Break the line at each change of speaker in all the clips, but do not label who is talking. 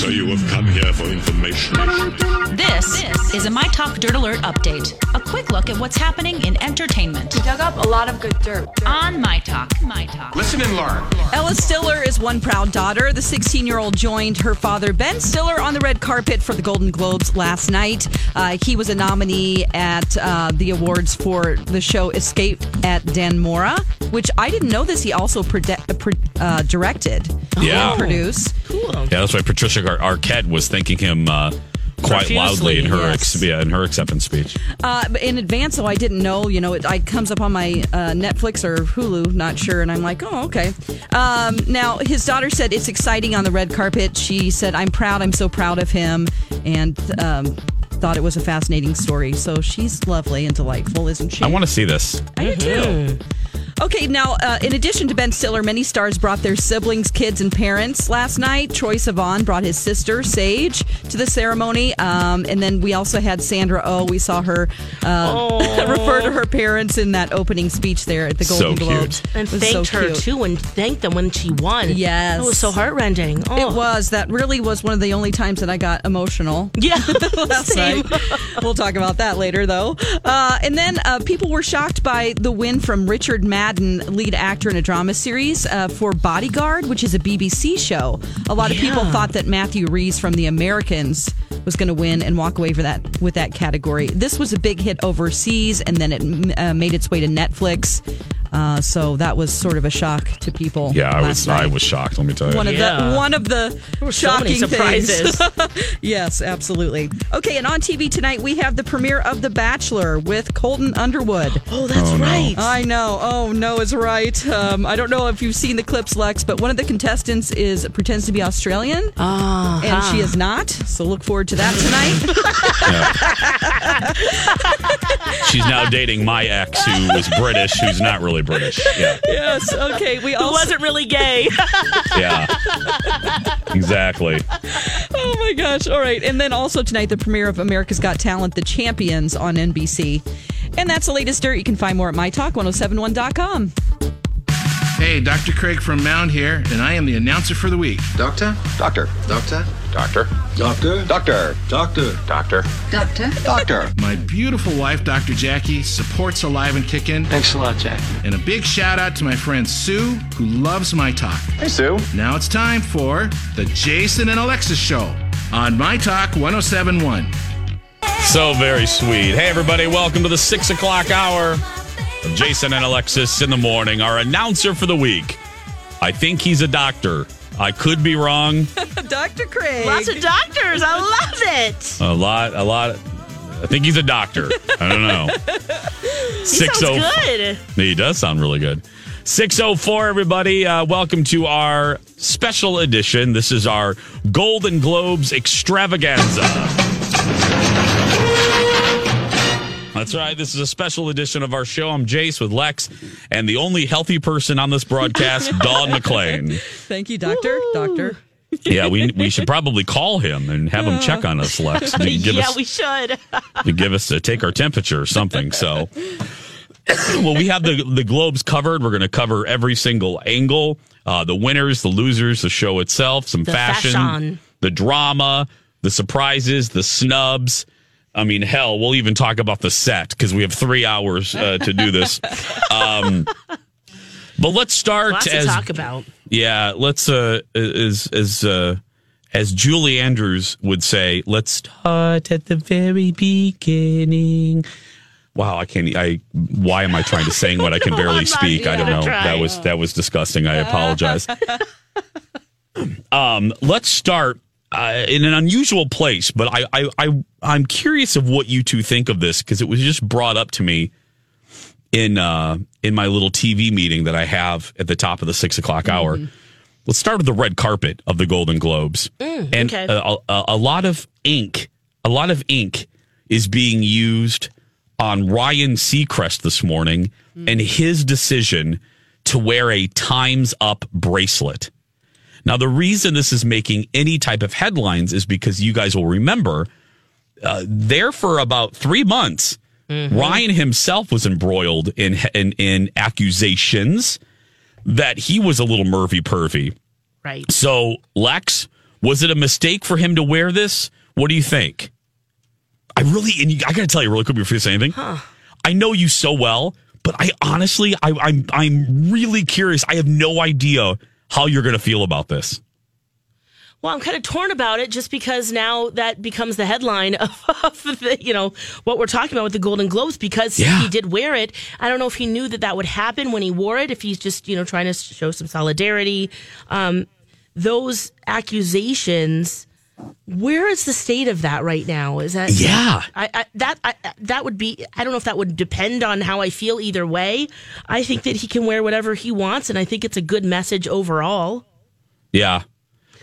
So you have come here for information.
This, is a My Talk Dirt Alert update. A quick look at what's happening in entertainment
We dug up a lot of good dirt.
on My Talk. My Talk.
Listen and learn.
Ella Stiller is one proud daughter. The 16 year old joined her father, Ben Stiller, on the red carpet for the Golden Globes last night. Uh, he was a nominee at uh, the awards for the show Escape at Dannemora, which I didn't know this. He also prode- uh, pro- uh, directed
Yeah.
and produced.
Yeah, that's why Patricia Ar- Arquette was thanking him uh, quite loudly in her
yes.
ex- yeah, in her acceptance speech.
Uh, in advance, though, I didn't know. You know, it, it comes up on my uh, Netflix or Hulu, not sure, and I'm like, oh, okay. Um, now, his daughter said it's exciting on the red carpet. She said, I'm proud. I'm so proud of him, and um, thought it was a fascinating story. So she's lovely and delightful, isn't she?
I want to see this.
I do too. Okay, now, uh, in addition to Ben Stiller, many stars brought their siblings, kids, and parents last night. Troye Sivan brought his sister, Sage, to the ceremony. Um, and then we also had Sandra Oh. We saw her uh, refer to her parents in that opening speech there at the
So
Golden
cute.
Globes.
And thanked
so
her
cute.
too, and thanked them when she won.
Yes.
it was so heartrending. Oh.
It was. That really was one of the only times that I got emotional.
Yeah,
last
same.
night. We'll talk about that later, though. Uh, and then uh, people were shocked by the win from Richard Madden, lead actor in a drama series uh, for Bodyguard, which is a BBC show. A lot of people thought that Matthew Rhys from The Americans was going to win and walk away for that with that category. This was a big hit overseas, and then it uh, made its way to Netflix. Uh, so that was sort of a shock to people.
Yeah, I
last
was I was shocked. Let me tell you.
One of
Yeah.
the one of the
were so
shocking
surprises.
things. yes, absolutely. Okay, and on TV tonight we have the premiere of The Bachelor with Colton Underwood.
Oh, that's right.
I know. Oh no, is right. Um, I don't know if you've seen the clips, Lex, but one of the contestants is pretends to be Australian,
Ah,
and she is not. So look forward to that tonight.
She's now dating my ex, who is British, who's not really British. Yeah,
yes. Okay. We all
wasn't really gay.
yeah, exactly.
Oh my gosh. All right. And then also tonight, the premiere of America's Got Talent, The Champions on NBC. And that's the latest dirt. You can find more at mytalk1071.com.
Hey, Dr. Craig from Mound here, and I am the announcer for the week.
Doctor? Doctor. Doctor? Doctor. Doctor. Doctor. Doctor. Doctor.
Doctor?
Doctor.
My beautiful wife, Dr. Jackie, supports Alive and Kickin'.
Thanks a lot, Jack.
And a big shout out to my friend Sue, who loves my talk.
Hey, Sue.
Now it's time for the Jason and Alexis Show on My Talk 1071.
So very sweet. Hey, everybody, welcome to the six o'clock hour of Jason and Alexis in the morning. Our announcer for the week. I think he's a doctor. I could be wrong.
Dr. Craig.
Lots of doctors. I love it.
A lot, a lot. I think he's a doctor. I don't know.
He
Six
sounds
oh-
good.
He does sound really good. 604, everybody. Uh, welcome to our special edition. This is our Golden Globes extravaganza. That's right. This is a special edition of our show. I'm Jace with Lex and the only healthy person on this broadcast, Dawn McLean.
Thank you, Doctor. Doctor.
Yeah, we we should probably call him and have him check on us, Lex. To give
yeah,
us,
we should.
to give us to take our temperature or something. So, well, we have the the globes covered. We're going to cover every single angle, uh, the winners, the losers, the show itself, some
The
fashion,
fashion.
the drama, the surprises, the snubs. I mean, hell, we'll even talk about the set because we have three hours uh, to do this. Um, but let's start
Lots
as
talk about.
Yeah, let's uh as as uh as Julie Andrews would say, let's start at the very beginning. Wow, I can't. I why am I trying to sing when I can barely
I'm not
speak? I don't know. That was that was disgusting. I apologize. um, let's start uh, in an unusual place, but I, I I I'm curious of what you two think of this because it was just brought up to me in uh, in my little TV meeting that I have at the top of the six o'clock hour. Let's start with the red carpet of the Golden Globes, and
okay.
a, a, a lot of ink, a lot of ink is being used on Ryan Seacrest this morning and his decision to wear a Times Up bracelet. Now, the reason this is making any type of headlines is because you guys will remember uh, there for about three months, Ryan himself was embroiled in, in in accusations that he was a little Murphy pervy.
Right.
So, Lex, was it a mistake for him to wear this? What do you think? I really, and you, I got to tell you really quick before you say anything. I know you so well, but I honestly, I, I'm, I'm really curious. I have no idea how you're going to feel about this.
Well, I'm kind of torn about it just because now that becomes the headline of, of the, you know, what we're talking about with the Golden Globes because
Yeah.
he did wear it. I don't know if he knew that that would happen when he wore it, if he's just, you know, trying to show some solidarity. Um, those accusations, where is the state of that right now? Is that
Yeah.
I, I that I, that would be I don't know if that would depend on how I feel either way. I think that he can wear whatever he wants and I think it's a good message overall.
Yeah.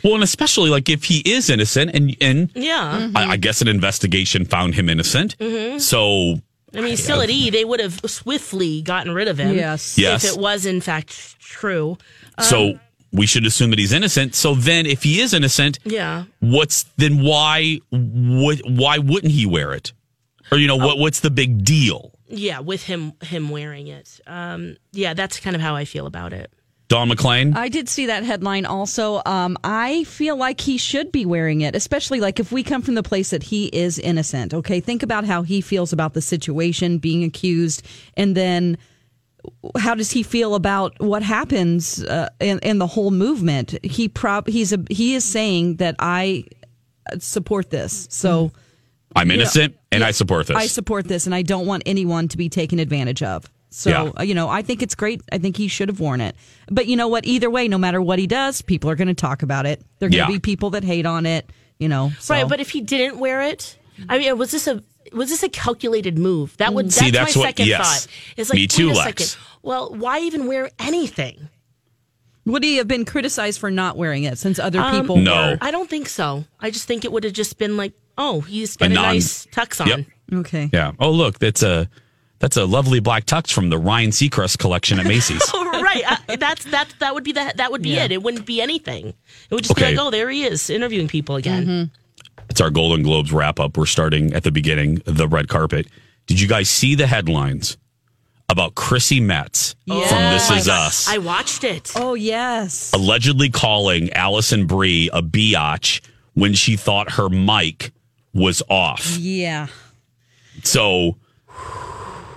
Well, and especially like if he is innocent and, and
Yeah.
I, I guess an investigation found him innocent. Mm-hmm. So
I mean, still at E, they would have swiftly gotten rid of him.
Yes.
Yes.
If it was in fact true.
So um, we should assume that he's innocent. So then, if he is innocent,
Yeah.
what's then why would why wouldn't he wear it? Or you know what what's the big deal?
Yeah, with him him wearing it. Um, yeah, that's kind of how I feel about it.
Don McLean.
I did see that headline also. Um, I feel like he should be wearing it, especially like if we come from the place that he is innocent. Okay, think about how he feels about the situation, being accused, and then how does he feel about what happens uh, in, in the whole movement? He prob he's a he is saying that I support this. So
I'm innocent and I support this.
I support this, and I don't want anyone to be taken advantage of. So,
Yeah.
uh, you know, I think it's great. I think he should have worn it. But you know what? Either way, no matter what he does, people are going to talk about it. There are going
Yeah.
to be people that hate on it, you know. so-
Right, but if he didn't wear it, I mean, was this a was this a calculated move? That would
See,
that's,
that's
my
what-
second
yes.
thought. It's like
Me too,
wait a
Lex.
second. Well, why even wear anything?
would he have been criticized for not wearing it since other
Um,
people
No.
were?
I don't think so. I just think it would have just been like, oh, he's got
A
a,
non-
nice tux on.
Yep.
Okay.
yeah. Oh look, that's a that's a lovely black tux from the Ryan Seacrest collection at Macy's.
right. I, that's that. That would be the, That would be
Yeah.
it. It wouldn't be anything. It would just
Okay.
be like, oh, there he is interviewing people again.
It's our Golden Globes wrap up. We're starting at the beginning, the red carpet. Did you guys see the headlines about Chrissy Metz from This Is Us?
I watched it.
Oh yes.
allegedly calling Alison Brie a biatch when she thought her mic was off.
Yeah.
So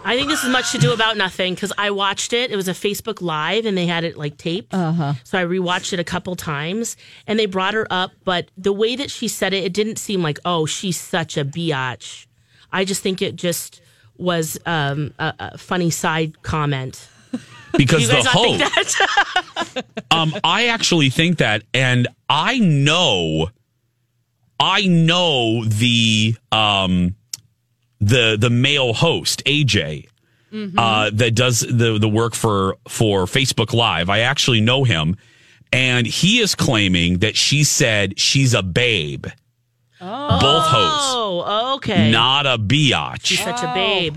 I think this is much to do about nothing because I watched it. It was a Facebook Live and they had it like taped. Uh-huh. So I rewatched it a couple times and they brought her up, but the way that she said it, it didn't seem like, oh, she's such a biatch. I just think it just was um, a, a funny side comment.
because
You
the
guys think
host,
that?
um, I actually think that, and I know, I know the um, the the male host AJ. Uh, that does the the work for for Facebook Live. I actually know him, and he is claiming that she said she's a babe. Oh. Both hosts,
oh, okay.
not a biatch.
She's such a babe.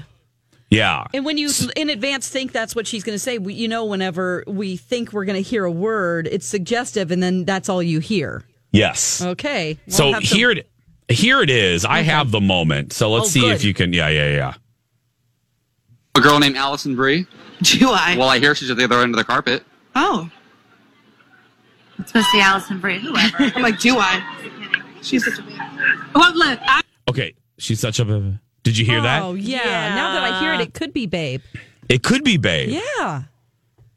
Yeah.
And when you in advance think that's what she's going to say, we, you know, whenever we think we're going to hear a word, it's suggestive, and then that's all you hear.
Yes.
Okay. We'll
So
have to-
here it here it is. I have the moment. So let's
Oh,
see if you can. Yeah, yeah, yeah.
A girl named Alison Brie.
Do I?
Well, I hear she's at the other end of the carpet.
oh.
It's supposed to be Alison Brie, whoever.
I'm like, do I? She's such a baby. Well, look, I,
Okay. She's such a. Did you hear
Oh
that?
Oh, yeah. Now that I hear it, it could be Babe.
It could be Babe.
Yeah.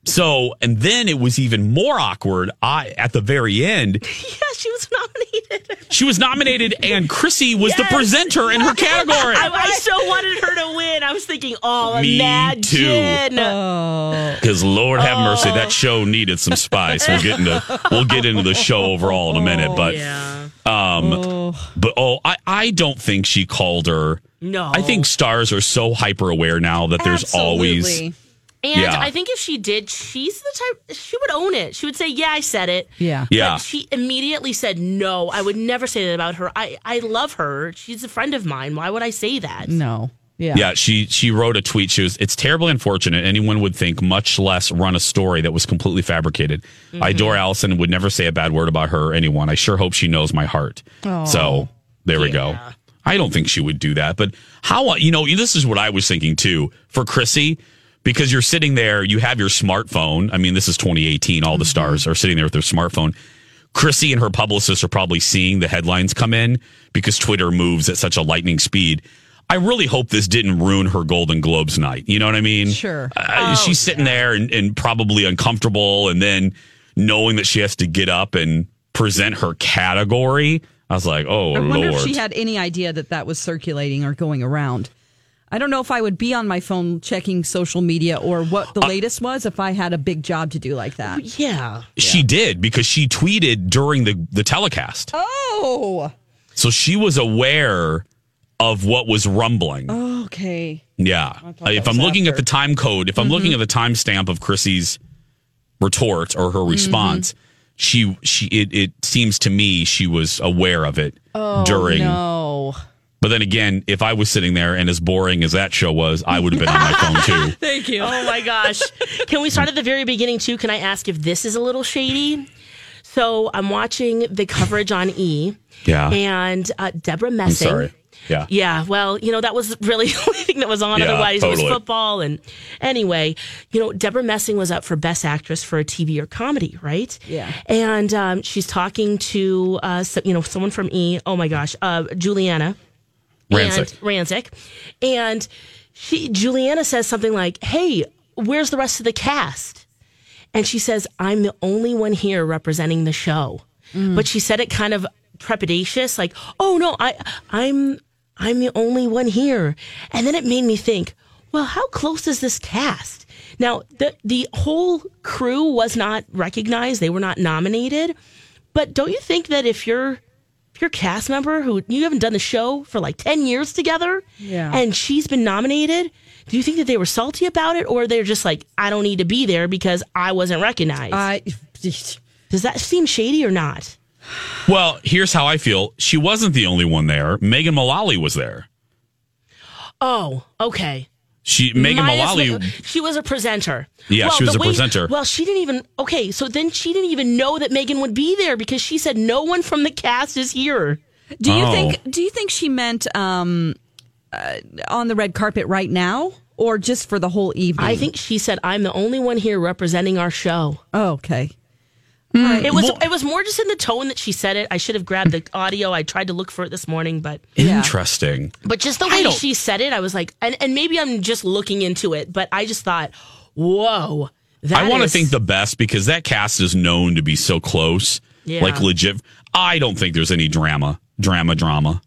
So, and then it was even more awkward. I at the very end,
Yeah, she was nominated.
she was nominated, and Chrissy was the presenter in her category.
I, I so wanted her to win. I was thinking, oh,
Me
imagine.
too. Because Lord have mercy, that show needed some spice. We'll get into we'll get into the show overall in a minute, but
Yeah.
um, but oh, I I don't think she called her.
No.
I think stars are so hyper aware now that there's always
Absolutely.
And
Yeah.
I think if she did, she's the type, she would own it. She would say, yeah, I said it.
Yeah.
Yeah.
But she immediately said, no, I would never say that about her. I, I love her. She's a friend of mine. Why would I say that?
No. Yeah.
Yeah, she she wrote a tweet. She was, "It's terribly unfortunate. Anyone would think, much less run a story that was completely fabricated. Mm-hmm. I adore Alison and would never say a bad word about her or anyone. I sure hope she knows my heart. So there we go. I don't think she would do that. But how you know this is what I was thinking too for Chrissy because you're sitting there, you have your smartphone. I mean, this is 2018. All the stars are sitting there with their smartphone. Chrissy and her publicists are probably seeing the headlines come in because Twitter moves at such a lightning speed. I really hope this didn't ruin her Golden Globes night. You know what I mean?
Sure.
Uh, she's sitting there and, and probably uncomfortable, and then knowing that she has to get up and present her category. I was like, oh
I wonder
lord.
if she had any idea that that was circulating or going around. I don't know if I would be on my phone checking social media or what
Uh,
the latest was if I had a big job to do like that.
Yeah.
She did because she tweeted during the the telecast,
Oh,
so she was aware of what was rumbling.
okay.
Yeah.
thought
If I'm
was
looking at
after.
the time code, if I'm looking at the timestamp of Chrissy's retort or her response, she she it, it seems to me she was aware of it during.
No.
But then again, if I was sitting there and as boring as that show was, I would have been on my phone too.
Thank you.
Oh my gosh. Can we start at the very beginning too? Can I ask if this is a little shady? So I'm watching the coverage on E.
Yeah.
And uh, Deborah
I'm
Messing.
sorry. Yeah.
Yeah, well, you know, that was really the only thing that was on.
Yeah,
Otherwise, it was football. And anyway, you know, Debra Messing was up for Best Actress for a TV or comedy, right?
Yeah.
And um, she's talking to, uh, so, you know, someone from E. Oh my gosh, uh, Giuliana.
Rancic.
And, Rancic. And she, Giuliana says something like, Hey, where's the rest of the cast? And she says, I'm the only one here representing the show. Mm. But she said it kind of trepidatious, like, oh no, I I'm I'm the only one here. And then it made me think, well, how close is this cast? Now, the the whole crew was not recognized, they were not nominated. But don't you think that if you're if you're a cast member who you haven't done the show for like 10 years together
Yeah.
and she's been nominated, do you think that they were salty about it or they're just like, I don't need to be there because I wasn't recognized?
I
Does that seem shady or not?
Well, here's how I feel. She wasn't the only one there. Megan Mullally was there.
Oh, okay.
She Megan
Minus
Mullally.
Ma- she was a presenter.
Yeah, she was
the
a presenter.
Well, she didn't even. Okay, so then she didn't even know that Megan would be there because she said no one from the cast is here.
Do you
Oh.
think? Do you think she meant um, uh, on the red carpet right now, or just for the whole evening?
I think she said, "I'm the only one here representing our show."
Oh, okay. Hmm.
It was. It was more just in the tone that she said it. I should have grabbed the audio. I tried to look for it this morning, but
Interesting.
but just the way she said it, I was like, and, and maybe I'm just looking into it, but I just thought, whoa. That
I want to think the best because that cast is known to be so close.
Yeah.
Like legit. I don't think there's any drama, drama, drama.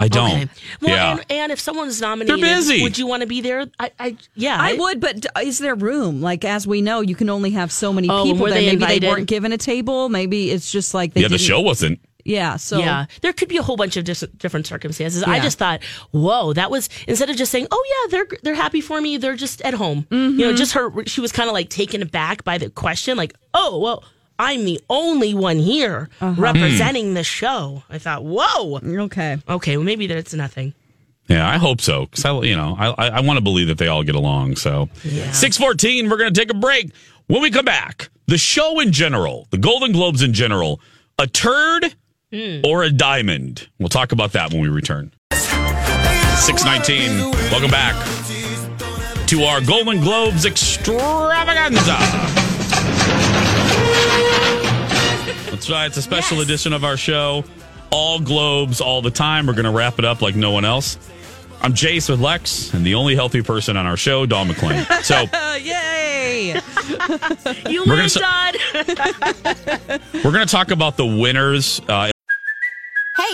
I don't.
Okay. Well,
yeah.
and, and if someone's nominated,
busy.
would you want to be there? I, I yeah,
I would, but is there room? Like as we know, you can only have so many
Oh,
people
were
there.
they
Maybe
invited?
they weren't given a table. Maybe it's just like they
yeah, the
didn't-
show wasn't.
Yeah, so
yeah, there could be a whole bunch of dis- different circumstances. I just thought, whoa, that was instead of just saying, oh yeah, they're they're happy for me, they're just at home. You
Mm-hmm.
know, just her. She was kind of like taken aback by the question, like, oh well, I'm the only one here
Uh-huh.
representing the show. I thought, whoa,
okay.
okay, well maybe that's nothing.
Yeah, I hope so. Because I, you know, I, I, I want to believe that they all get along. So, six fourteen, we're going to take a break. When we come back, the show in general, the Golden Globes in general, a turd or a diamond. We'll talk about that when we return. Six nineteen. Welcome back to our Golden Globes extravaganza. That's right. It's a special
Yes.
edition of our show. All globes all the time. We're going to wrap it up like no one else. I'm Jace with Lex, and the only healthy person on our show, Dawn McClain. So
Yay!
You win,
s- we're going to talk about the winners. Uh,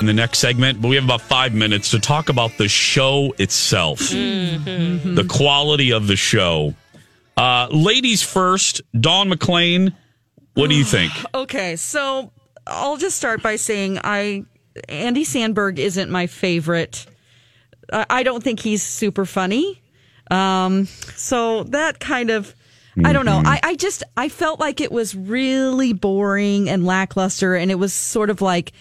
In the next segment, but we have about five minutes to talk about the show itself, the quality of the show. Uh, ladies first, Dawn McClain, what do you think?
Okay, so I'll just start by saying I Andy Samberg isn't my favorite. I I don't think he's super funny. Um, so that kind of I don't know. I, I just I felt like it was really boring and lackluster, and it was sort of like.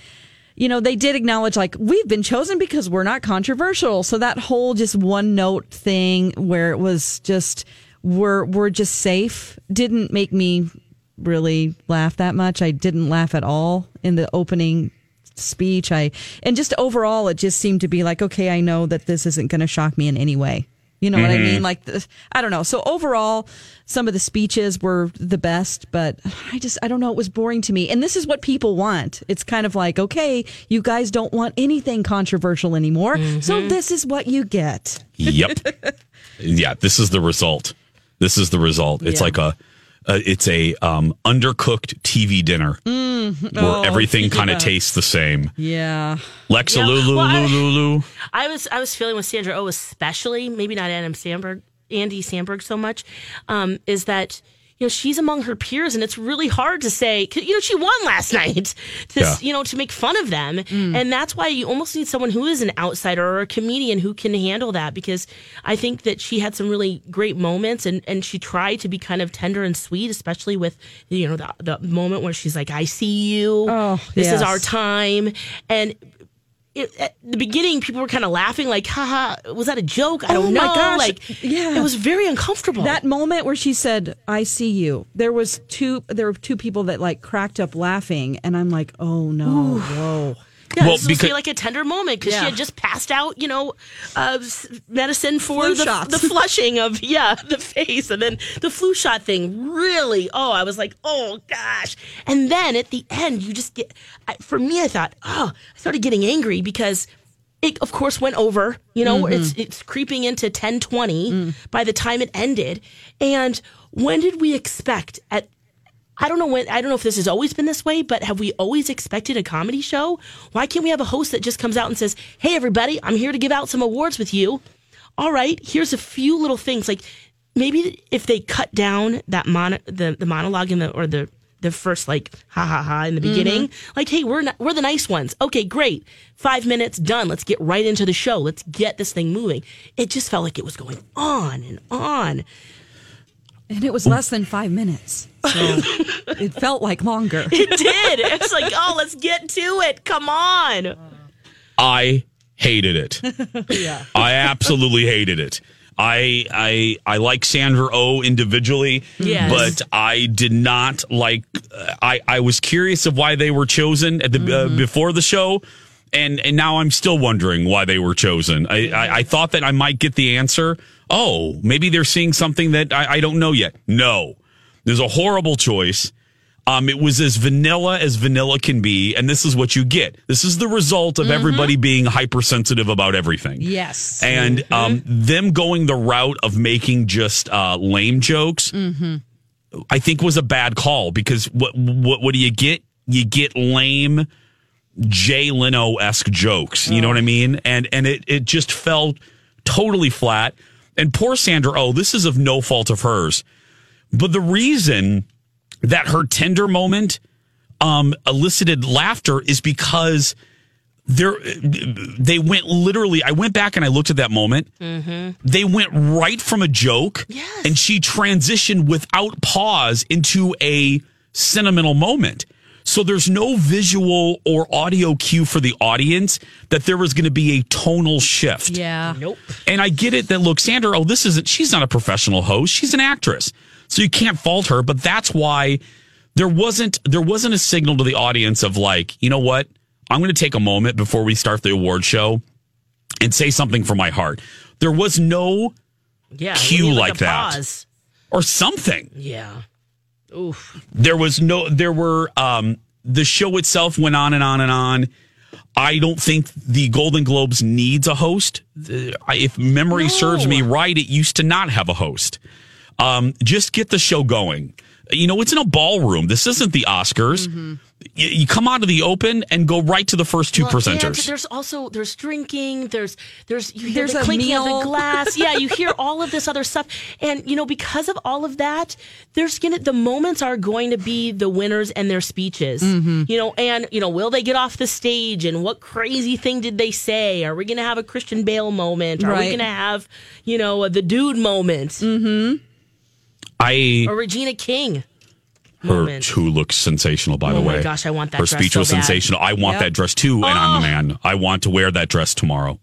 You know, they did acknowledge like we've been chosen because we're not controversial. So that whole just one note thing where it was just we're we're just safe didn't make me really laugh that much. I didn't laugh at all in the opening speech. I and just overall, it just seemed to be like, okay, I know that this isn't going to shock me in any way. You know what I mean? Mm-hmm. Like, the, I don't know. So overall, some of the speeches were the best, but I just, I don't know. It was boring to me. And this is what people want. It's kind of like, okay, you guys don't want anything controversial anymore. So mm-hmm. this is what you get.
Yep. yeah, this is the result. This is the result. It's
Yeah.
like a, a it's a um, undercooked TV dinner
Mm,
where
oh,
everything kind of tastes the same.
Yeah.
Lexa
Yeah,
Lulu
well, I-
Lulu.
I was I was feeling with Sandra Oh, especially maybe not Adam Samberg, Andy Samberg so much, um, is that you know she's among her peers, and it's really hard to say. 'cause, You know, she won last night to
Yeah.
you know to make fun of them, mm. and that's why you almost need someone who is an outsider or a comedian who can handle that. Because I think that she had some really great moments, and and she tried to be kind of tender and sweet, especially with you know the the moment where she's like, "I see you. Oh, this is our time," and it, at the beginning, people were kind of laughing, like, haha, was that a joke? I oh don't
oh
know.
Gosh.
Like,
yeah,
it was very uncomfortable.
That moment where she said, "I see you," there was two. There were two people that like cracked up laughing, and I'm like, "Oh no, whoa."
Yeah,
Well,
this was supposed be like a tender moment because
Yeah.
she had just passed out, you know, uh, medicine for
Flu
the,
shots.
the flushing of, yeah, the face. And then the flu shot thing really, oh, I was like, oh gosh. And then at the end, you just get, I, for me, I thought, oh, I started getting angry because it of course went over you know
Mm-hmm.
it's it's creeping into 1020
Mm.
by the time it ended and when did we expect at I don't know when I don't know if this has always been this way, but have we always expected a comedy show? Why can't we have a host that just comes out and says, "Hey everybody, I'm here to give out some awards with you." All right, here's a few little things like maybe if they cut down that mon- the the monologue in the or the the first like ha ha ha in the mm-hmm. beginning, like hey, we're not, we're the nice ones. Okay, great. 5 minutes done. Let's get right into the show. Let's get this thing moving. It just felt like it was going on and on.
And it was less than five minutes, so it felt like longer.
It did. It's like, oh, let's get to it. Come on.
I hated it.
yeah.
I absolutely hated it. I I I like Sandra O individually,
Yes.
but I did not like. Uh, I I was curious of why they were chosen at the
Mm-hmm.
uh, before the show, and and now I'm still wondering why they were chosen. I, I I thought that I might get the answer. Oh, maybe they're seeing something that I, I don't know yet. No, there's a horrible choice. Um, it was as vanilla as vanilla can be, and this is what you get. This is the result of everybody being hypersensitive about everything.
Yes.
And um, them going the route of making just uh, lame jokes,
Mm-hmm.
I think was a bad call because what what what do you get? You get lame Jay Leno esque jokes. You know what I mean? And and it it just felt totally flat. And poor Sandra Oh, this is of no fault of hers. But the reason that her tender moment um, elicited laughter is because there they went literally I went back and I looked at that moment. They went right from a joke and she transitioned without pause into a sentimental moment. So there's no visual or audio cue for the audience that there was going to be a tonal shift.
Yeah.
Nope.
And I get it that look, Sandra, oh, this isn't she's not a professional host. She's an actress. So you can't fault her, but that's why there wasn't there wasn't a signal to the audience of like, you know what? I'm going to take a moment before we start the award show and say something from my heart. There was no
Yeah.
cue
we need,
like that.
Pause.
or something.
Yeah. Oof.
There was no there were um the show itself went on and on and on. I don't think the Golden Globes needs a host. If memory serves me right, it used to not have a host. Um, just get the show going. You know, it's in a ballroom. This isn't the Oscars. You, you come out of the open and go right to the first two
Well, and
presenters.
there's also there's drinking. There's there's you hear
There's
the
a
clinking of the glass. Yeah, you hear all of this other stuff, and you know because of all of that, there's gonna the moments are going to be the winners and their speeches.
Mm-hmm.
You know, and you know will they get off the stage and what crazy thing did they say? Are we gonna have a Christian Bale moment? Are we gonna have you know the dude moment
Mm-hmm.
I
or Regina King?
Her
moment.
who looks sensational by the
Oh my
way.
gosh, I want that
Her
dress
speech
so
was
bad.
sensational. I want
Yep.
that dress too, and I'm
Oh.
a man. I want to wear that dress tomorrow.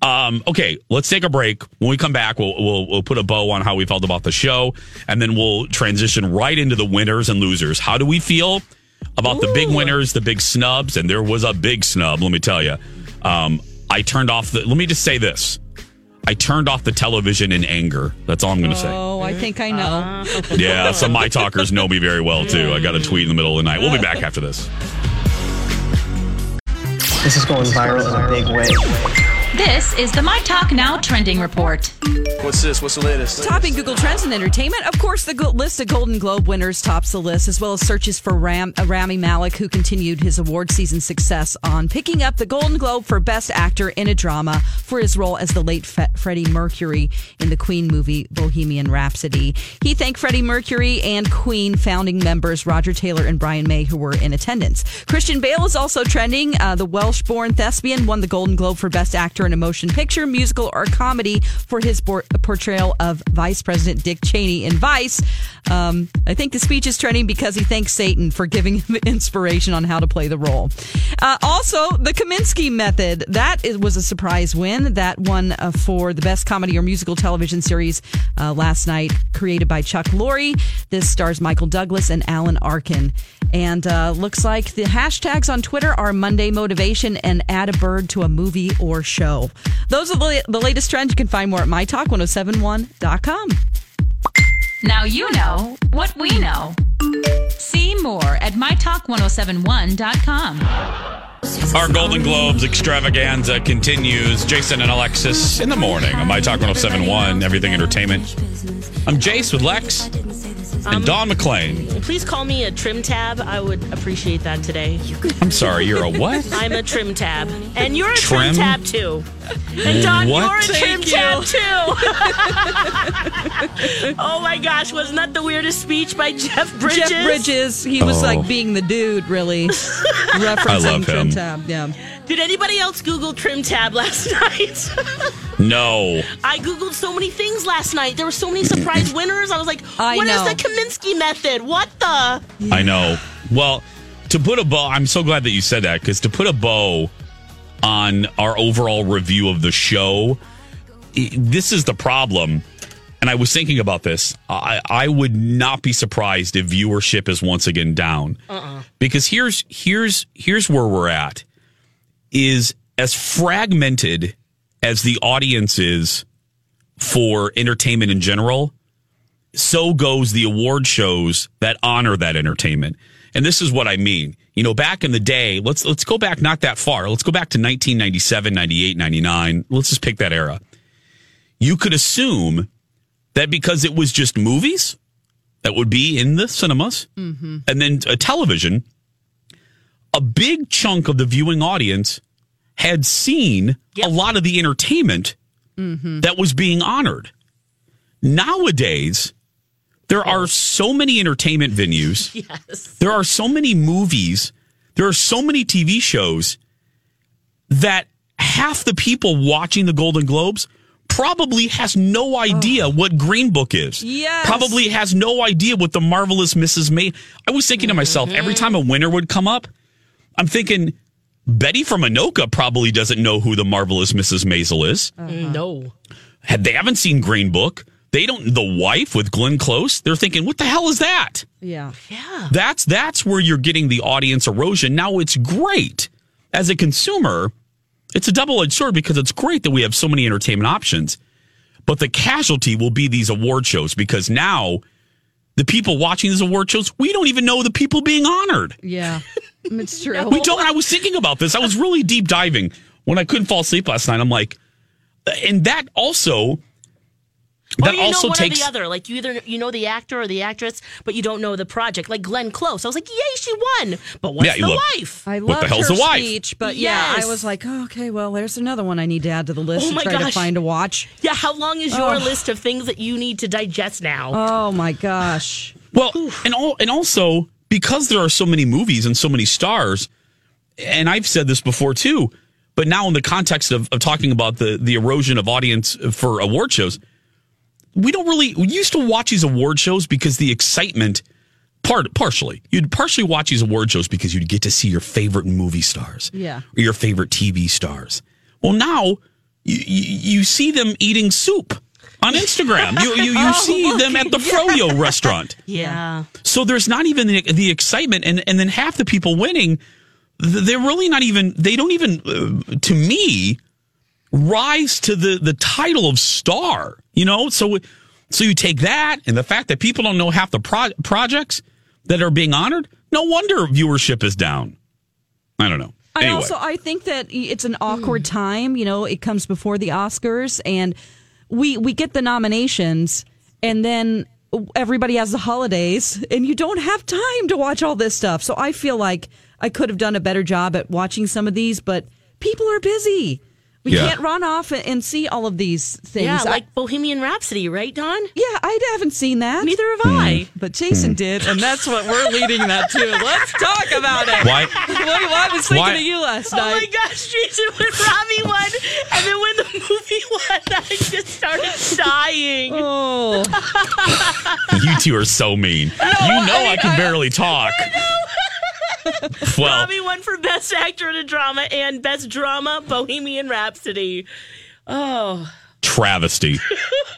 Um, okay, let's take a break. When we come back, we'll, we'll we'll put a bow on how we felt about the show, and then we'll transition right into the winners and losers. How do we feel about the big winners, the big snubs? And there was a big snub. Let me tell you. Um, I turned off the. Let me just say this. I turned off the television in anger. That's all I'm going to say.
Oh, I think I know.
Yeah, some my talkers know me very well too. I got a tweet in the middle of the night. We'll be back after this.
This is going viral in a big way.
This is the My Talk Now trending report.
What's this? What's the latest?
Topping Google Trends and Entertainment, of course, the list of Golden Globe winners tops the list, as well as searches for Ram- uh, Rami Malek, who continued his award season success on picking up the Golden Globe for Best Actor in a Drama for his role as the late Fe- Freddie Mercury in the Queen movie Bohemian Rhapsody. He thanked Freddie Mercury and Queen founding members Roger Taylor and Brian May, who were in attendance. Christian Bale is also trending. Uh, the Welsh-born thespian won the Golden Globe for Best Actor in a Motion Picture, Musical, or Comedy for his por- portrayal of Vice President Dick Cheney in Vice. Um, I think the speech is trending because he thanks Satan for giving him inspiration on how to play the role. Uh, also, the Kominsky Method that is, was a surprise win. That won uh, for the best comedy or musical television series uh, last night, created by Chuck Lorre. This stars Michael Douglas and Alan Arkin. And uh, looks like the hashtags on Twitter are Monday Motivation and Add a Bird to a Movie or Show. Those are the, the latest trends. You can find more at mytalk1071.com.
Now you know what we know. See more at mytalk1071.com.
Our Golden Globes extravaganza continues. Jason and Alexis in the morning on My Talk 1071, Everything Entertainment. I'm Jace with Lex and
Um,
Don McClain.
Please call me a trim tab. I would appreciate that today.
I'm sorry, you're a what?
I'm a trim tab. And you're a trim,
Trim?
tab too. And Don,
What?
you're a
Thank
trim tab
you.
too. oh my gosh, wasn't that the weirdest speech by Jeff Bridges?
Jeff Bridges, he was
Oh.
like being the dude, really referencing
love
Trim. Tab. Yeah.
Did anybody else Google trim tab last night?
No.
I Googled so many things last night. There were so many surprise winners. I was like,
I
"What is
know.
the Kominsky method? What the?
I know. Well, to put a bow, I'm so glad that you said that because to put a bow on our overall review of the show, this is the problem. And I was thinking about this. I, I would not be surprised if viewership is once again down.
Uh-uh.
Because here's here's here's where we're at. Is as fragmented as the audience is for entertainment in general, so goes the award shows that honor that entertainment. And this is what I mean. You know, back in the day, let's let's go back not that far. Let's go back to 1997, 98, 99. Let's just pick that era. You could assume that because it was just movies that would be in the cinemas mm-hmm. and then a television, a big chunk of the viewing audience had seen a lot of the entertainment
Mm-hmm.
that was being honored. Nowadays, there are so many entertainment venues.
Yes.
There are so many movies. There are so many TV shows that half the people watching the Golden Globes probably has no idea what Green Book is.
Yes.
Probably has no idea what the marvelous Mrs. May. I was thinking to myself every time a winner would come up, I'm thinking Betty from Anoka probably doesn't know who the marvelous Mrs. Maisel is. Uh-huh.
No.
Had they haven't seen Green Book. They don't. The wife with Glenn Close. They're thinking, what the hell is that?
Yeah.
Yeah.
That's that's where you're getting the audience erosion. Now it's great as a consumer. It's a double edged sword because it's great that we have so many entertainment options, but the casualty will be these award shows because now the people watching these award shows we don't even know the people being honored.
Yeah. It's true.
We don't. I was thinking about this. I was really deep diving when I couldn't fall asleep last night. I'm like, and that also. That
or you
also
know one
takes
or the other. Like you either you know the actor or the actress, but you don't know the project. Like Glenn Close, I was like, yay, she won. But what's
Yeah, you
the
look-
wife?
I
What the hell's
her
the wife?
speech, but yeah,
Yes.
I was like, oh, okay, well, there's another one I need to add to the list
Oh
to
my
try to
gosh.
find to watch.
Yeah, how long is your
Ugh.
list of things that you need to digest now?
Oh my gosh.
Well, and all, and also because there are so many movies and so many stars, and I've said this before too, but now in the context of, of talking about the the erosion of audience uh, for award shows, we don't really we used to watch these award shows because the excitement part partially you'd partially watch these award shows because you'd get to see your favorite movie stars
Yeah.
or your favorite TV stars. Well, now you, you, you see them eating soup on Instagram. You you, you see them at the Froyo restaurant.
yeah.
So there's not even the, the excitement, and and then half the people winning, they're really not even. They don't even, uh, to me, rise to the the title of star. You know, so so you take that, and the fact that people don't know half the pro- projects that are being honored. No wonder viewership is down. I don't know.
I also I think that it's an awkward hmm. time. You know, it comes before the Oscars, and we we get the nominations, and then everybody has the holidays, and you don't have time to watch all this stuff. So I feel like I could have done a better job at watching some of these, but people are busy. We
Yeah.
can't run off and see all of these things.
Yeah,
I-
like Bohemian Rhapsody, right, Don?
yeah, I haven't seen that.
Neither have I. Hmm.
But Jason hmm. did, and that's what we're leading that to. Let's talk about it.
Why?
What, I was thinking
Why-
of you last
oh
night. Oh night.
my gosh, Jason, when Robbie won, and then when the movie won, I just started dying.
Oh,
you two are so mean. you know I, can barely talk. Well,
Robbie won for Best Actor in a Drama and Best Drama, Bohemian Rhapsody. Oh,
travesty.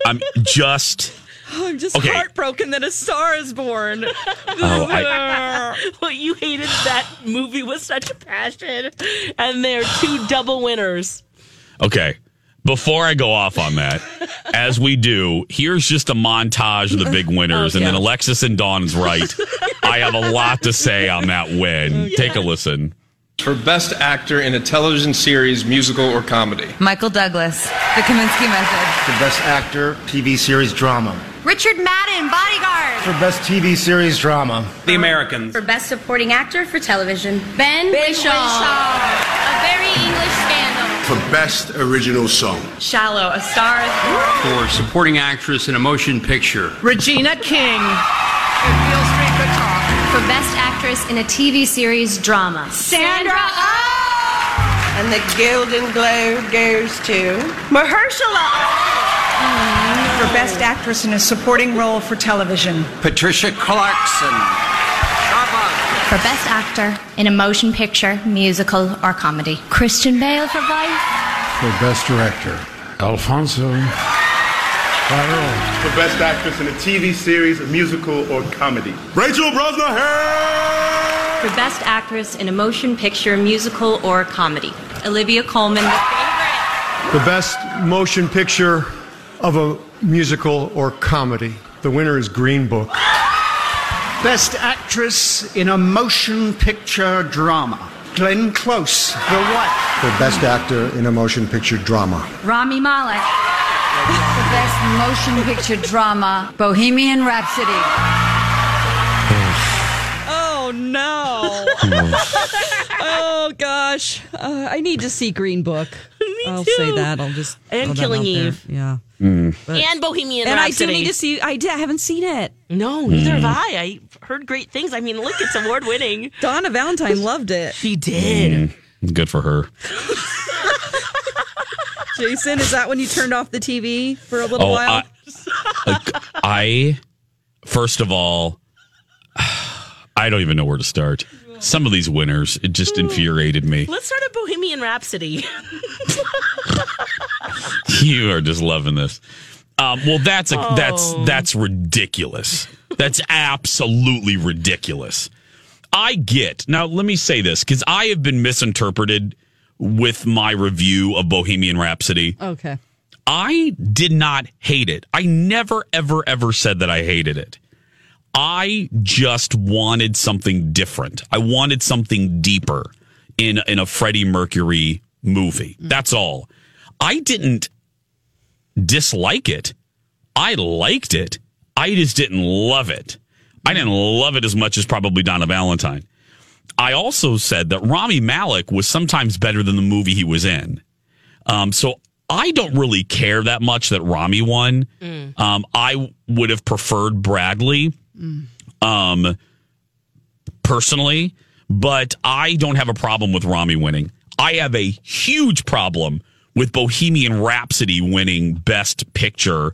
I'm just.
Oh, I'm just
Okay.
heartbroken that a star is born.
Oh, I,
well, you hated that movie with such a passion, and they're two double winners.
Okay. Before I go off on that, as we do, here's just a montage of the big winners, oh, and then Alexis and Dawn's right. I have a lot to say on that win. Oh, Take a listen.
For Best Actor in a Television Series, Musical, or Comedy.
Michael Douglas, The Kominsky Method.
For Best Actor, TV Series Drama.
Richard Madden, Bodyguard.
For Best TV Series Drama.
The Americans.
For Best Supporting Actor for Television, Ben,
Ben
Whishaw.
Whishaw.
A Very English Scandal.
For Best Original Song.
Shallow, A Star is Born.
For supporting actress in a motion picture.
Regina King.
For Best Actress in a TV Series Drama, Sandra oh! oh!
And the Golden Globe goes to Mahershala. Oh!
For Best Actress in a Supporting Role for Television.
Patricia Clarkson.
For Best Actor in a Motion Picture, Musical, or Comedy, Christian Bale for Vice.
For Best Director, Alfonso Cuarón.
For Best Actress in a TV Series, a Musical, or Comedy. Rachel Brosnahan!
For Best Actress in a Motion Picture, Musical, or Comedy, Olivia Colman.
The best motion picture of a musical or comedy. The winner is Green Book.
Best Actress in a Motion Picture Drama, Glenn Close, The Wife.
For Best Actor in a Motion Picture Drama.
Rami Malek. The best motion picture drama, Bohemian Rhapsody.
oh no! oh gosh, uh, I need to see Green Book. I'll
too.
say that. I'll just
And Killing
out there.
Eve.
Yeah. Mm. But-
and Bohemian
and
Rhapsody.
I do need to see. I, did, I haven't seen it.
No, neither mm. have I. I heard great things. I mean, look, it's award winning.
Donna Valentine loved it.
She did.
Mm, good for her.
Jason, is that when you turned off the TV for a little
Oh,
while?
I, I, first of all, I don't even know where to start. Some of these winners, it just hmm. infuriated me.
Let's start at Bohemian Rhapsody.
You are just loving this. Um, well, that's a, that's
Oh.
that's ridiculous. That's absolutely ridiculous. I get now. Let me say this because I have been misinterpreted with my review of Bohemian Rhapsody.
okay.
I did not hate it. I never, ever, ever said that I hated it. I just wanted something different. I wanted something deeper in in a Freddie Mercury movie. That's all. I didn't dislike it. I liked it. I just didn't love it. I didn't love it as much as probably Donna Valentine. I also said that Rami Malek was sometimes better than the movie he was in. Um, so I don't really care that much that Rami won. Um, I would have preferred Bradley, um, personally, but I don't have a problem with Rami winning. I have a huge problem with Bohemian Rhapsody winning Best Picture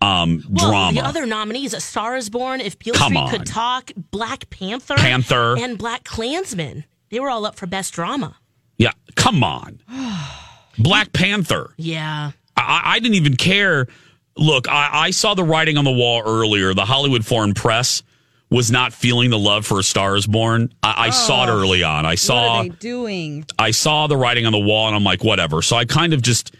um,
Well,
drama.
the other nominees: A Star Is Born, If Beale
Come
Street
on.
Could Talk, Black Panther,
Panther.
and BlacKkKlansman. They were all up for Best Drama.
yeah, come on. Black Panther.
Yeah.
I, I didn't even care. Look, I, I saw the writing on the wall earlier. The Hollywood Foreign Press was not feeling the love for A Star Is Born. I, I saw it
Oh.
early on. I
What
saw
are they doing?
I saw the writing on the wall, and I'm like, whatever. So I kind of just,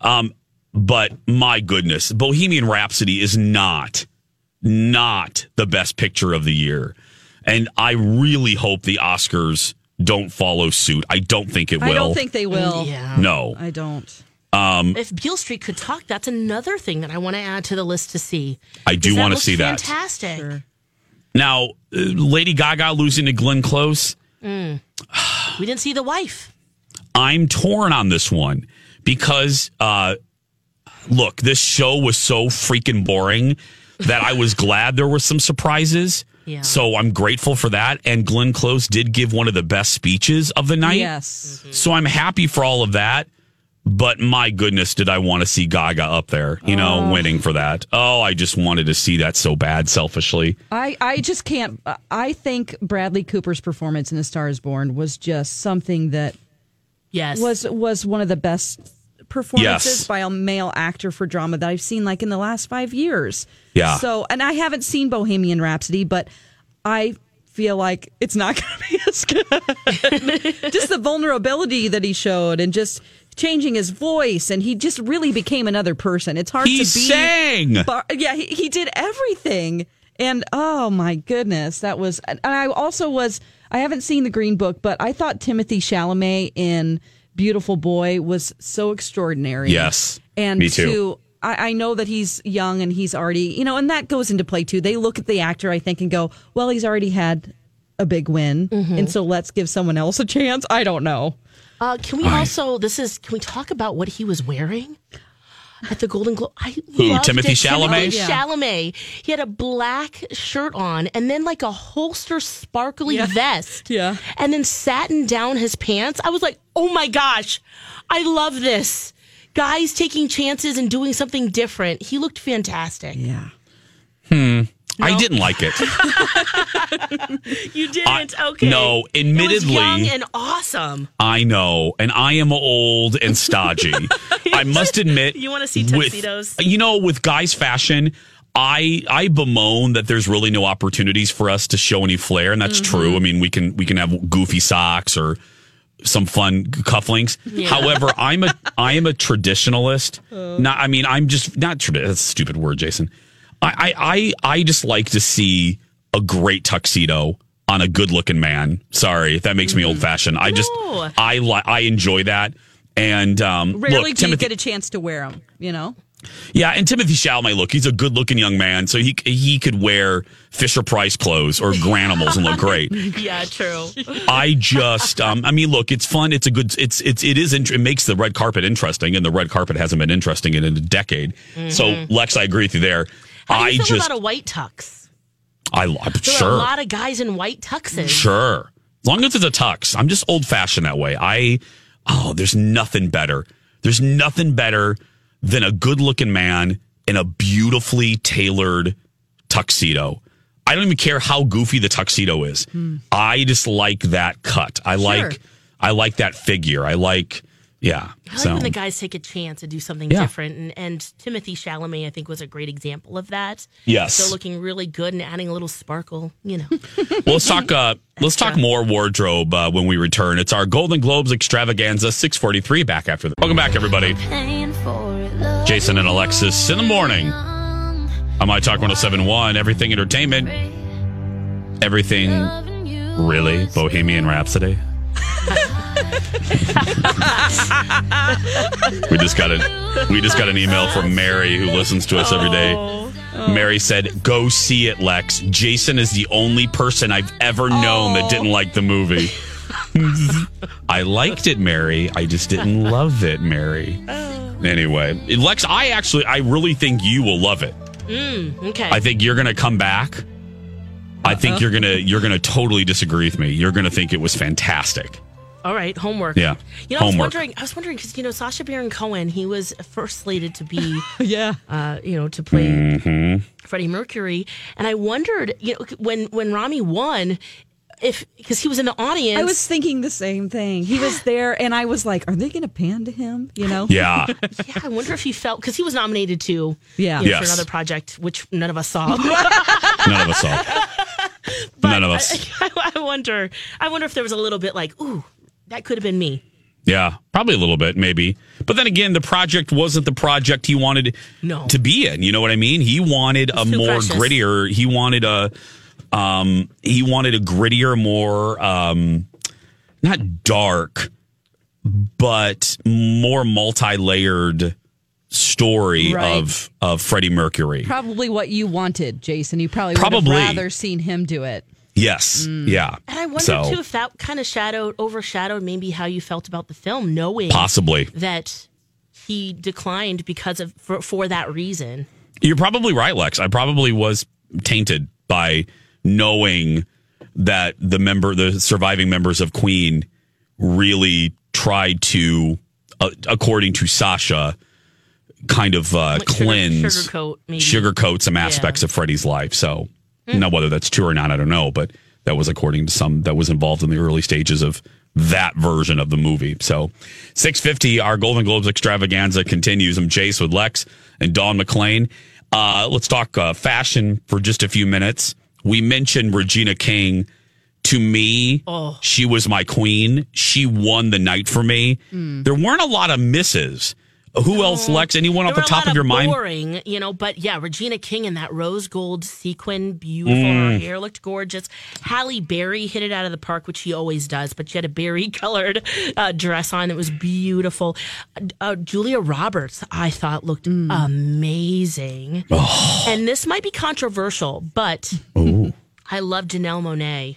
um, but my goodness, Bohemian Rhapsody is not, not the best picture of the year, and I really hope the Oscars don't follow suit. I don't think it will.
I don't think they will.
Yeah.
No.
I don't.
Um,
If Beale Street Could Talk, that's another thing that I want to add to the list to see.
I do wanna
looks
see that.
Fantastic.
Now, uh, Lady Gaga losing to Glenn Close.
Mm. We didn't see the wife.
I'm torn on this one because, uh, look, this show was so freaking boring that I was glad there were some surprises.
Yeah.
So I'm grateful for that. And Glenn Close did give one of the best speeches of the night.
Yes.
So I'm happy for all of that. But my goodness, did I want to see Gaga up there, you know,
Oh.
winning for that? Oh, I just wanted to see that so bad, selfishly.
I, I just can't. I think Bradley Cooper's performance in A Star Is Born was just something that
Yes.
was was one of the best performances
Yes.
by a male actor for drama that I've seen like in the last five years.
Yeah.
So, and I haven't seen Bohemian Rhapsody, but I feel like it's not going to be as good. just the vulnerability that he showed, and just changing his voice, and he just really became another person. It's hard
He
to be.
sang.
Bar- yeah, he, he did everything. And oh my goodness, that was. And I also was. I haven't seen the Green Book, but I thought Timothée Chalamet in Beautiful Boy was so extraordinary.
Yes.
and
Me too.
to- I, I know that he's young and he's already, you know, and that goes into play too. They look at the actor, I think, and go, "Well, he's already had a big win, mm-hmm. and so let's give someone else a chance." I don't know.
Uh, can we also? This is. Can we talk about what he was wearing at the Golden Globe? I
Who,
loved
Timothée
it.
Chalamet?
Timothée
Yeah.
Chalamet. He had a black shirt on, and then like a holster sparkly
Yeah.
vest.
Yeah.
and then satin down his pants. I was like, oh my gosh, I love this. Guys taking chances and doing something different. He looked fantastic.
Yeah.
Hmm. I didn't like it.
You didn't? okay.
no, admittedly-
young and awesome.
I know, and I am old and stodgy. I must admit,
You wanna see
with-
tuxedos?
you know, with guys' fashion, I I bemoan that there's really no opportunities for us to show any flair, and that's
Mm-hmm.
true. I mean, we can we can have goofy socks or some fun cufflinks.
Yeah.
However, I'm a I am a traditionalist.
Oh.
Not, I mean, I'm just not tradi- That's a stupid word, Jason. I, I I I just like to see a great tuxedo on a good looking man. Sorry if that makes me old fashioned. I just
No.
I li- I enjoy that. And um,
Rarely
look,
do
Timothy,
you get a chance to wear them. You know.
Yeah, and Timothée Chalamet, look, he's a good-looking young man, so he he could wear Fisher Price clothes or Granimals and look great.
yeah, true.
I just, um, I mean, look, it's fun. It's a good, it's it's it is. It makes the red carpet interesting, and the red carpet hasn't been interesting in in a decade. So,
Mhm.
Lex, I agree with you there.
How do
I
you feel
just,
about a white tux?
I,
There are a lot of guys in white tuxes.
sure. As long as it's a tux, I'm just old-fashioned that way. I, oh, there's nothing better. There's nothing better than a good-looking man in a beautifully tailored tuxedo. I don't even care how goofy the tuxedo is. Hmm. I just like that cut. I like I like that figure. I like yeah.
I like
so
when the guys take a chance and do something
Yeah.
different. And, and Timothée Chalamet, I think, was a great example of that.
Yes.
Still looking really good and adding a little sparkle, you know.
well, let's talk uh let's talk more wardrobe uh, when we return. It's our Golden Globes extravaganza 643 back after the Welcome back everybody. Jason and Alexis in the morning. On myTalk 1071, everything entertainment. Everything really Bohemian Rhapsody. We just got a we just got an email from Mary who listens to us every day. Mary said, "Go see it, Lex. Jason is the only person I've ever known that didn't like the movie." I liked it, Mary. I just didn't love it, Mary. Anyway, Lex, I actually, I really think you will love it.
Mm, okay.
I think you're going to come back. I think
Uh-huh.
you're gonna you're gonna totally disagree with me. You're gonna think it was fantastic.
All right, homework.
Yeah,
You know, I was
homework.
wondering. I was wondering because you know Sacha Baron Cohen, he was first slated to be,
yeah,
uh, you know, to play
Mhm.
Freddie Mercury, and I wondered, you know, when when Rami won, if because he was in the audience.
I was thinking the same thing. He was there, and I was like, "Are they going to pan to him?" You know?
Yeah.
yeah, I wonder if he felt because he was nominated too.
Yeah.
you know, for another project, which none of us saw.
None of us saw. None of us.
I, I wonder. I wonder if there was a little bit like, ooh, that could have been me.
Yeah, probably a little bit, maybe. But then again, the project wasn't the project he wanted
No.
to be in. You know what I mean? He wanted a more
precious.
grittier. He wanted a, um, he wanted a grittier, more, um, not dark, but more multi-layered story
Right.
of of Freddie Mercury.
Probably what you wanted, Jason. You probably,
Probably.
would have rather seen him do it.
Yes. Yeah.
And I wonder
So,
too if that kind of shadowed, overshadowed maybe how you felt about the film, knowing
Possibly.
that he declined because of for, for that reason.
You're probably right, Lex. I probably was tainted by knowing that the member, the surviving members of Queen, really tried to, uh, according to Sacha, kind of uh,
Like sugar-
cleanse,
sugarcoat, maybe.
sugarcoat some
Yeah.
aspects of Freddie's life. So,
Hmm.
now whether that's true or not, I don't know. But that was according to some that was involved in the early stages of that version of the movie. So, six fifty, our Golden Globes extravaganza continues. I'm Chase with Lex and Dawn McClain. Uh, let's talk uh, fashion for just a few minutes. We mentioned Regina King. To me,
Oh.
she was my queen. She won the night for me.
Mm.
There weren't a lot of misses. Who else, Lex? Anyone off the top
lot
of your mind?
boring, you know. But yeah, Regina King in that rose gold sequin, beautiful.
Mm.
Her hair looked gorgeous. Halle Berry hit it out of the park, which she always does. But she had a berry colored uh, dress on that was beautiful. Uh, Julia Roberts, I thought looked amazing. And this might be controversial, but I love Janelle Monáe.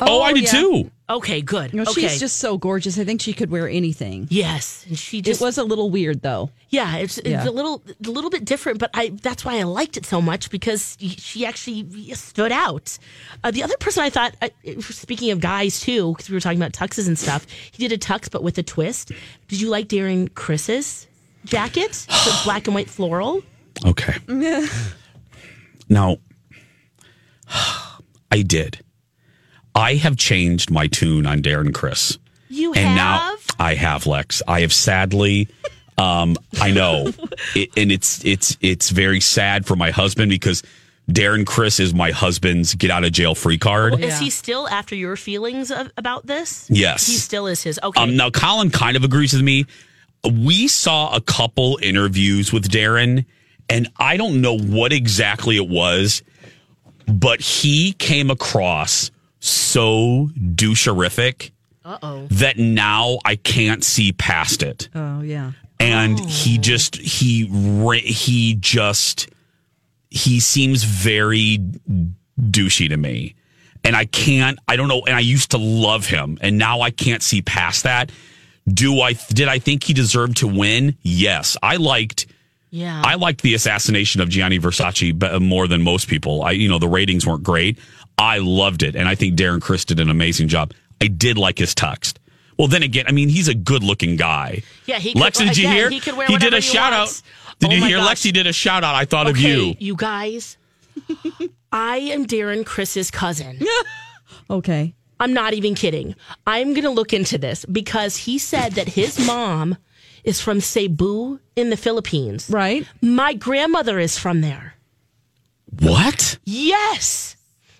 Oh, I did
yeah.
too.
Okay, good.
No,
okay.
she's just so gorgeous. I think she could wear anything.
Yes, and she just
it was a little weird though.
Yeah, it's, it's
Yeah.
a little a little bit different, but I that's why I liked it so much because she actually stood out. Uh, the other person I thought, uh, speaking of guys too, because we were talking about tuxes and stuff, he did a tux but with a twist. Did you like Darren Criss's jacket, the black and white floral?
Okay. Now, I did. I have changed my tune on Darren Criss.
You
and
have.
now I have Lex. I have sadly um I know. it, and it's it's it's very sad for my husband because Darren Criss is my husband's get out of jail free card.
Is he still after your feelings of, about this?
Yes.
he still is his. Okay,
Um, now, Colin kind of agrees with me. We saw a couple interviews with Darren, and I don't know what exactly it was, but he came across so doucherific
uh oh.
that now I can't see past it.
Oh yeah.
and he just he he just he seems very douchey to me. And I can't, I don't know. And I used to love him, and now I can't see past that. Do I, did I think he deserved to win? Yes. I liked,
Yeah.
I liked the assassination of Gianni Versace more than most people. I, you know, the ratings weren't great. I loved it. And I think Darren Criss did an amazing job. I did like his text. Well, then again, I mean, he's a good looking guy.
Yeah, he could-
Lexi, did you
again,
hear?
he could wear
did a
he
shout
wants.
out. Did
Oh
you hear?
gosh.
Lexi did a shout out. I thought of you.
You guys, I am Darren Criss's cousin.
Okay.
I'm not even kidding. I'm going to look into this because he said that his mom is from Cebu in the Philippines.
Right.
My grandmother is from there.
What?
Yes.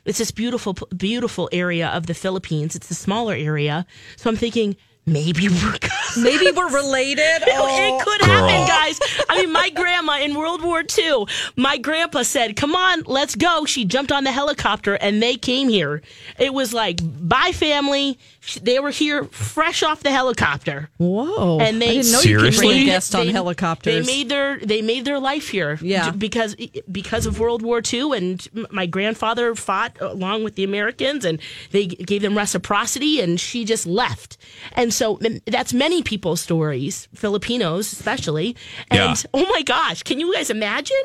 It's this beautiful, beautiful area of the Philippines. It's a smaller area. So I'm thinking maybe we're
Maybe we're related. Oh.
it could
Girl.
happen, guys. I mean, my grandma in World War II, my grandpa said, Come on, let's go. She jumped on the helicopter and they came here. It was like, bye, family. They were here fresh off the helicopter.
Whoa.
And they
I didn't know you could bring a
Seriously?
guest on
they-
helicopters.
They made their they made their life here.
Yeah.
because because of World War II, and my grandfather fought along with the Americans, and they gave them reciprocity, and she just left. And so that's many people's stories, Filipinos especially. And
Yeah.
oh my gosh, can you guys imagine?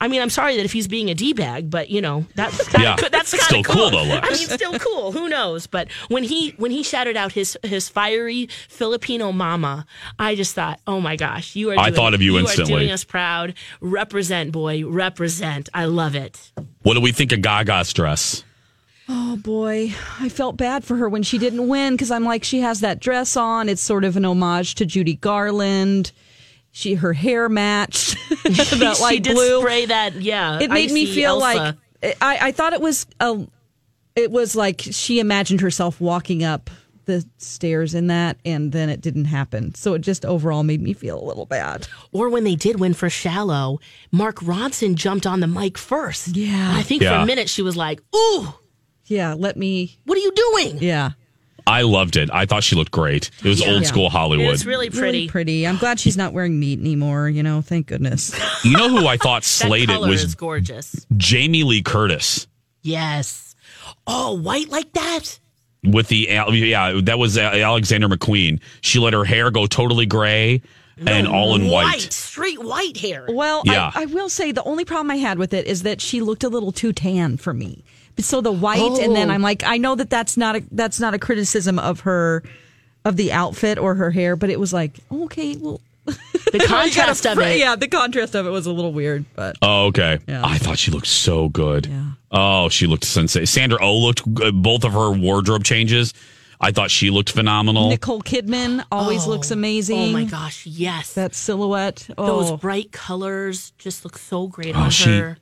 I mean, I'm sorry that if he's being a d bag, but you know that's kind
Yeah.
that's kind
Still
of
cool, though, Lex.
I mean, still cool. Who knows? But when he when he shouted out his his fiery Filipino mama, I just thought, oh my gosh, you are.
I
doing-
thought of you
you
instantly.
are doing us proud. Represent, boy, represent. I love it.
What do we think of Gaga's dress?
Oh boy, I felt bad for her when she didn't win because I'm like, she has that dress on. It's sort of an homage to Judy Garland. She her hair matched that
she
light
did
blue.
spray that. Yeah,
it made me feel
Elsa.
like I, I thought it was a, it was like she imagined herself walking up the stairs in that, and then it didn't happen. So it just overall made me feel a little bad.
Or when they did win for Shallow, Mark Ronson jumped on the mic first.
Yeah.
And I think for a minute she was like, "Ooh,
Yeah, let me.
what are you doing?"
Yeah,
I loved it. I thought she looked great. It was
Yeah.
old
Yeah.
school Hollywood.
It's really pretty.
really pretty. I'm glad she's not wearing meat anymore. You know, thank goodness.
you know who I thought
That
slayed it
color
was
is gorgeous.
Jamie Lee Curtis
Yes. Oh, white like that?
with the yeah that was uh, Alexander McQueen. She let her hair go totally gray and all in white.
straight white hair.
Well,
Yeah.
I, I will say the only problem I had with it is that she looked a little too tan for me. But So the white, and then
Oh.
I'm like, I know that that's not a that's not a criticism of her, of the outfit or her hair, but it was like, okay, well,
The contrast of it.
yeah, the contrast of it was a little weird, but
Oh, okay.
Yeah.
I thought she looked so good. Yeah. Oh, she looked sensational. Sandra Oh looked good. Both of her wardrobe changes. I thought she looked phenomenal.
Nicole Kidman always oh. looks amazing.
Oh my gosh, yes.
that silhouette. Oh,
Those bright colors just look so great oh, on
Oh, she-
her.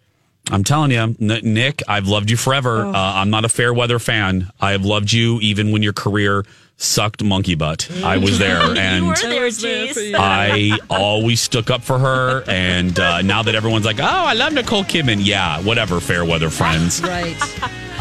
I'm telling you, N- Nick, I've loved you forever. Uh, I'm not a fair weather fan. I have loved you even when your career sucked monkey butt. I was there, and
there,
I always stuck up for her. And uh, now that everyone's like, "Oh, I love Nicole Kidman," yeah, whatever, fair weather friends.
right.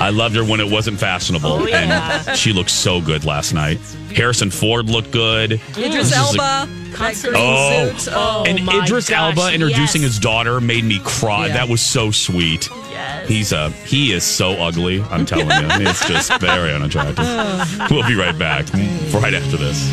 I loved her when it wasn't fashionable,
Oh, yeah.
and she looked so good last night. Harrison Ford looked good.
Idris
This
Elba,
Concert
Oh,
suit.
Oh, oh,
and
my
Idris
gosh,
Elba introducing
yes.
his daughter made me cry.
Yeah.
That was so sweet.
Yes.
He's a he is so ugly. I'm telling you, it's just very unattractive. We'll be right back right after this.